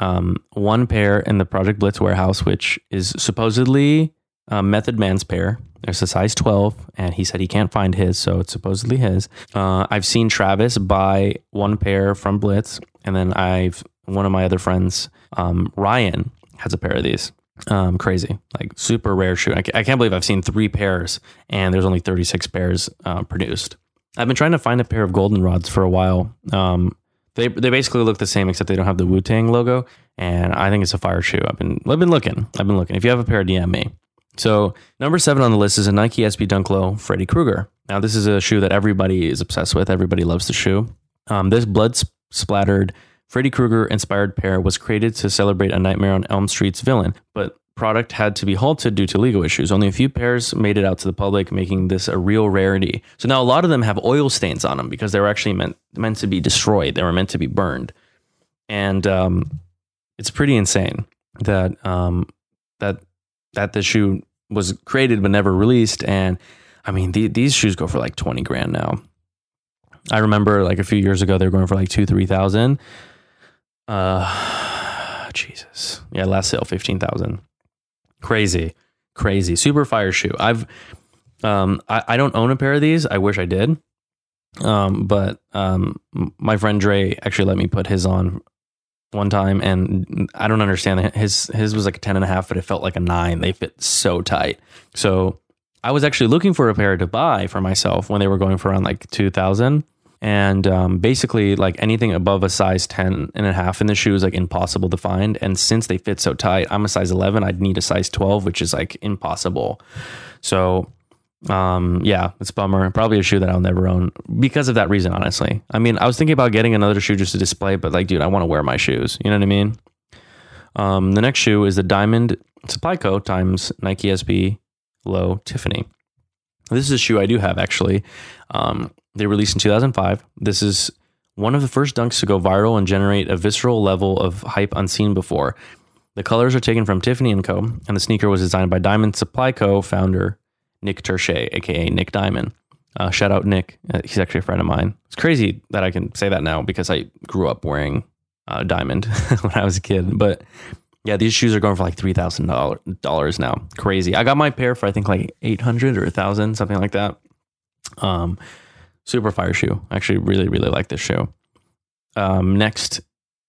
Um, one pair in the Project Blitz warehouse, which is supposedly Method Man's pair. There's a size 12, and he said he can't find his, so it's supposedly his. Uh, I've seen Travis buy one pair from Blitz, and then I've one of my other friends, um, Ryan, has a pair of these. Um, crazy, like super rare shoe. I, I, can't believe I've seen three pairs and there's only 36 pairs uh, produced. I've been trying to find a pair of goldenrods for a while. Um, they they basically look the same except they don't have the Wu Tang logo, and I think it's a fire shoe. I've been I've been looking. I've been looking. If you have a pair, DM me. So number seven on the list is a Nike SB Dunk Low Freddy Krueger. Now this is a shoe that everybody is obsessed with. Everybody loves the shoe. Um, this blood sp- splattered Freddy Krueger inspired pair was created to celebrate a Nightmare on Elm Street's villain, but product had to be halted due to legal issues. Only a few pairs made it out to the public, making this a real rarity. So now a lot of them have oil stains on them because they were actually meant meant to be destroyed. They were meant to be burned, and um, it's pretty insane that um, that that the shoe was created but never released. And I mean, the, these shoes go for like twenty grand now. I remember like a few years ago they were going for like two three thousand. Uh, Jesus. Yeah, last sale fifteen thousand. Crazy, crazy, super fire shoe. I've, um, I, I don't own a pair of these. I wish I did. Um, but um, my friend Dre actually let me put his on one time, and I don't understand his his was like a ten and a half, but it felt like a nine. They fit so tight. So I was actually looking for a pair to buy for myself when they were going for around like two thousand and um, basically like anything above a size 10 and a half in the shoe is like impossible to find. And since they fit so tight i'm a size 11 i'd need a size 12 which is like impossible. So um, yeah it's bummer. Probably a shoe that i'll never own because of that reason honestly. I mean i was thinking about getting another shoe just to display but like dude i want to wear my shoes. You know what i mean? Um, the next shoe is the diamond supply co. times nike sb low tiffany. This is a shoe i do have actually. Um, they released in 2005. This is one of the first dunks to go viral and generate a visceral level of hype unseen before. The colors are taken from Tiffany & Co., and the sneaker was designed by Diamond Supply Co. founder Nick Tershay, aka Nick Diamond. Uh, shout out Nick. Uh, he's actually a friend of mine. It's crazy that I can say that now because I grew up wearing uh, Diamond when I was a kid. But yeah, these shoes are going for like three thousand dollars now. Crazy. I got my pair for I think like eight hundred or a thousand, something like that. Um, super fire shoe. I actually really, really like this shoe. Um, next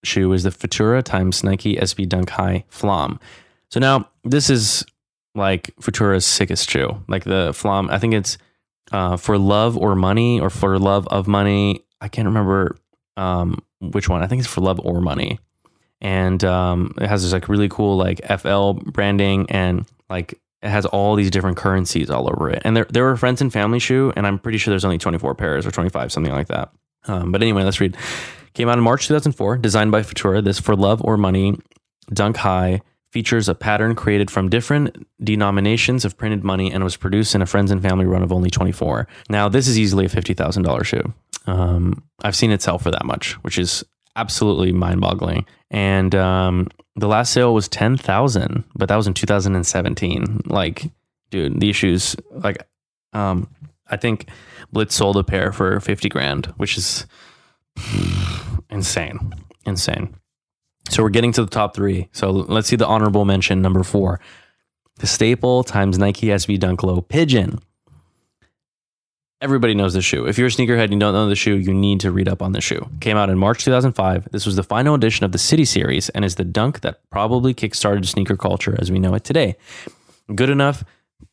shoe is the Futura times Nike SB Dunk High Flam. So now this is like Futura's sickest shoe. Like the Flam, I think it's uh, for love or money or for love of money. I can't remember um, which one. I think it's for love or money. And um, it has this like really cool like FL branding and like it has all these different currencies all over it. And there, there were friends and family shoe, and I'm pretty sure there's only 24 pairs or 25, something like that. Um, but anyway, let's read. Came out in March 2004, designed by Futura. This for love or money, Dunk High features a pattern created from different denominations of printed money and was produced in a friends and family run of only 24. Now, this is easily a $50,000 shoe. Um, I've seen it sell for that much, which is absolutely mind boggling. And um, the last sale was 10,000, but that was in 2017. Like, dude, the shoes, like, um, I think Blitz sold a pair for 50 grand, which is insane. Insane. So we're getting to the top three. So let's see the honorable mention number four. The staple times Nike SB Dunk Low Pigeon. Everybody knows the shoe. If you're a sneakerhead and you don't know the shoe, you need to read up on the shoe. Came out in March 2005. This was the final edition of the City series and is the dunk that probably kickstarted sneaker culture as we know it today. Good enough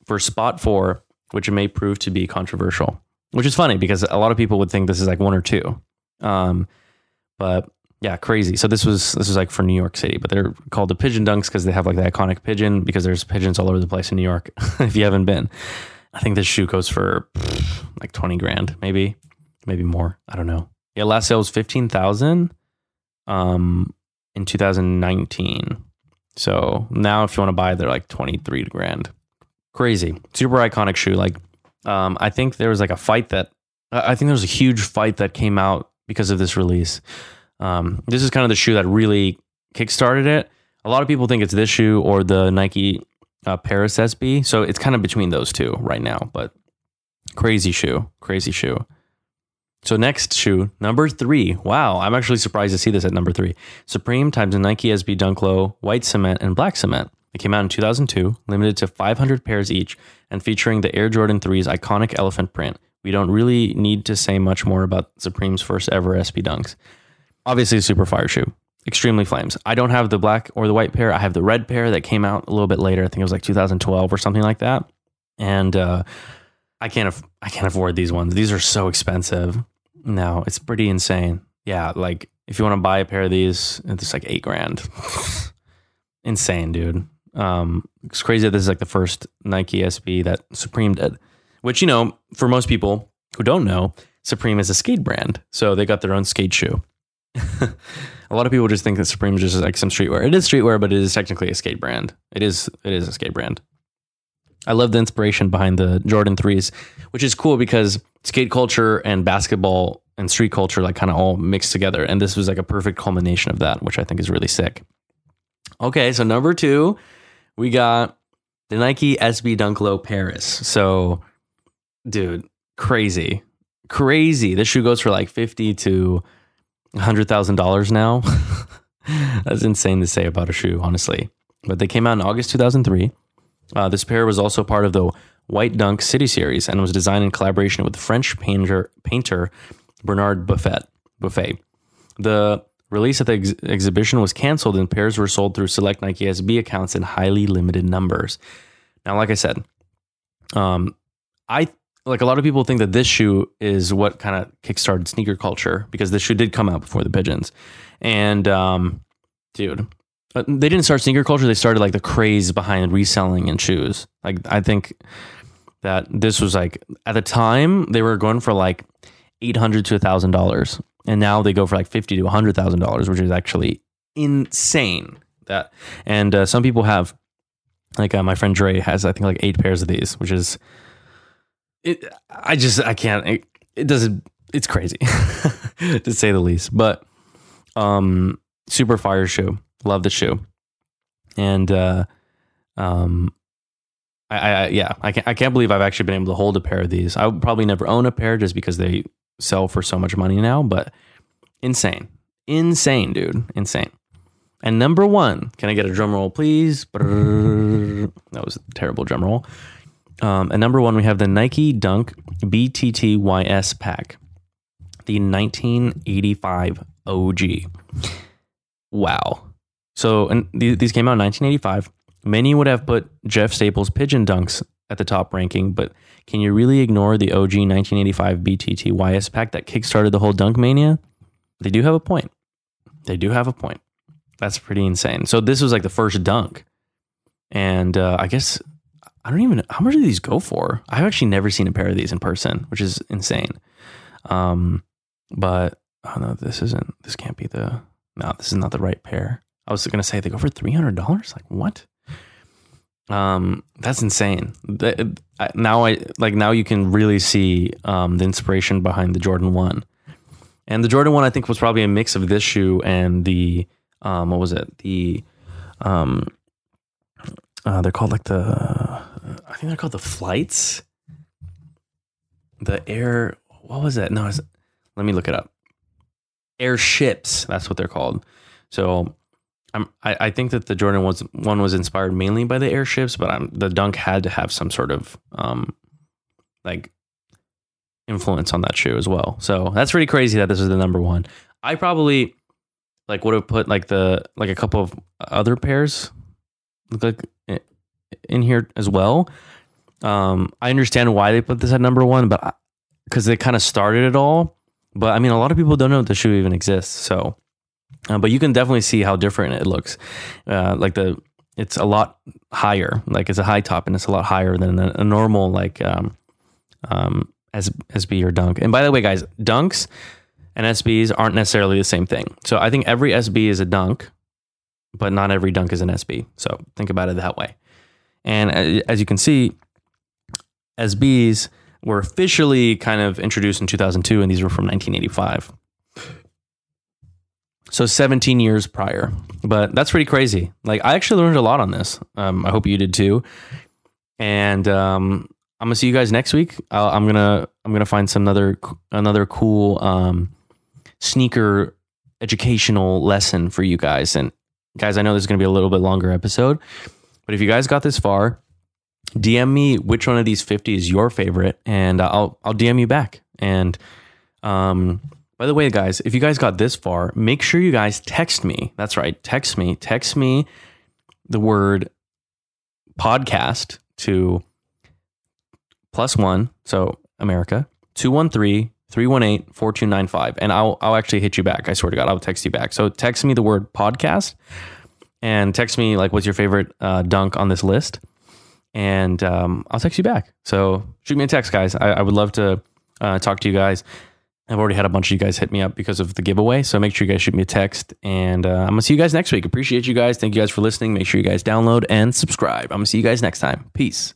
for spot four, which may prove to be controversial, which is funny because a lot of people would think this is like one or two. Um, but yeah, crazy. So this was this was like for New York City, but they're called the Pigeon Dunks because they have like the iconic pigeon because there's pigeons all over the place in New York. if you haven't been, I think this shoe goes for like 20 grand, maybe, maybe more. I don't know. Yeah, last sale was 15,000 um, in 2019. So now if you want to buy, they're like 23 grand. Crazy. Super iconic shoe. Like, um, I think there was like a fight that, I think there was a huge fight that came out because of this release. Um, this is kind of the shoe that really kickstarted it. A lot of people think it's this shoe or the Nike uh, Paris SB. So it's kind of between those two right now, but crazy shoe, crazy shoe. So next shoe, number three. Wow, I'm actually surprised to see this at number three. Supreme times a Nike SB Dunk Low, white cement and black cement. It came out in 2002, limited to 500 pairs each, and featuring the Air Jordan 3's iconic elephant print. We don't really need to say much more about Supreme's first ever SB Dunks. Obviously, a super fire shoe. Extremely flames. I don't have the black or the white pair. I have the red pair that came out a little bit later. I think it was like 2012 or something like that. And uh, I can't aff- I can't afford these ones. These are so expensive. No, it's pretty insane. Yeah, like if you want to buy a pair of these, it's like eight grand. insane, dude. Um, it's crazy that this is like the first Nike SB that Supreme did. Which you know, for most people who don't know, Supreme is a skate brand, so they got their own skate shoe. a lot of people just think that Supreme is just like some streetwear. It is streetwear, but it is technically a skate brand. It is it is a skate brand. I love the inspiration behind the Jordan 3s, which is cool because skate culture and basketball and street culture like kind of all mixed together. And this was like a perfect culmination of that, which I think is really sick. Okay, so number two, we got the Nike SB Dunk Low Paris. So, dude, crazy. Crazy. This shoe goes for like 50 to $100,000 now. That's insane to say about a shoe, honestly. But they came out in August 2003. Uh, this pair was also part of the White Dunk City series and was designed in collaboration with French painter, painter Bernard Buffet. Buffet. The release at the ex- exhibition was canceled and pairs were sold through select Nike SB accounts in highly limited numbers. Now, like I said, um, I like a lot of people think that this shoe is what kind of kickstarted sneaker culture because this shoe did come out before the pigeons. And um, dude, they didn't start sneaker culture. They started like the craze behind reselling and shoes. Like I think that this was like at the time they were going for like eight hundred to a thousand dollars, and now they go for like fifty to a hundred thousand dollars, which is actually insane. That and uh, some people have like uh, my friend Dre has I think like eight pairs of these, which is it. I just I can't. It, it doesn't. It's crazy to say the least, but um, super fire shoe. Love the shoe, and uh, um, I, I yeah, I can't I can't believe I've actually been able to hold a pair of these. I would probably never own a pair just because they sell for so much money now, but insane, insane, dude, insane. And number one, can I get a drum roll, please? That was a terrible drum roll. Um, and number one, we have the Nike Dunk BTTYS pack, the 1985 OG. Wow. So, and th- these came out in 1985. Many would have put Jeff Staples' Pigeon Dunks at the top ranking, but can you really ignore the OG 1985 BTTYS pack that kickstarted the whole Dunk Mania? They do have a point. They do have a point. That's pretty insane. So, this was like the first dunk. And uh, I guess I don't even how much do these go for? I've actually never seen a pair of these in person, which is insane. Um, but oh no, this isn't. This can't be the. No, this is not the right pair. I was gonna say they go for three hundred dollars. Like what? Um, that's insane. I- now I like now you can really see um, the inspiration behind the Jordan One, and the Jordan One I think was probably a mix of this shoe and the um, what was it? The um, uh, they're called like the I think they're called the flights. The air. What was it? No, it's, let me look it up. Airships. That's what they're called. So I'm, I, I think that the Jordan was one was inspired mainly by the airships, but I'm, the Dunk had to have some sort of um, like influence on that shoe as well. So that's pretty crazy that this is the number one. I probably like would have put like the like a couple of other pairs like in here as well. Um, I understand why they put this at number one, but because they kind of started it all. But I mean, a lot of people don't know the shoe even exists. So, uh, but you can definitely see how different it looks. Uh, like the, it's a lot higher. Like it's a high top, and it's a lot higher than a, a normal like um, um, S, SB or Dunk. And by the way, guys, Dunks and SBs aren't necessarily the same thing. So I think every SB is a Dunk, but not every Dunk is an SB. So think about it that way. And as you can see, SBs were officially kind of introduced in 2002, and these were from 1985. So 17 years prior. But that's pretty crazy. Like, I actually learned a lot on this. Um, I hope you did too. And um, I'm gonna see you guys next week. i I'm gonna I'm gonna find some another another cool um, sneaker educational lesson for you guys. And guys, I know this is gonna be a little bit longer episode, but if you guys got this far, DM me which one of these 50 is your favorite, and I'll I'll DM you back. And um, By the way, guys, if you guys got this far, make sure you guys text me. That's right, text me. Text me the word podcast to plus one, so America, 213 318 4295. And I'll, I'll actually hit you back. I swear to God, I'll text you back. So text me the word podcast and text me, like, what's your favorite uh, dunk on this list? And um, I'll text you back. So shoot me a text, guys. I, I would love to uh, talk to you guys. I've already had a bunch of you guys hit me up because of the giveaway. So make sure you guys shoot me a text. And uh, I'm going to see you guys next week. Appreciate you guys. Thank you guys for listening. Make sure you guys download and subscribe. I'm going to see you guys next time. Peace.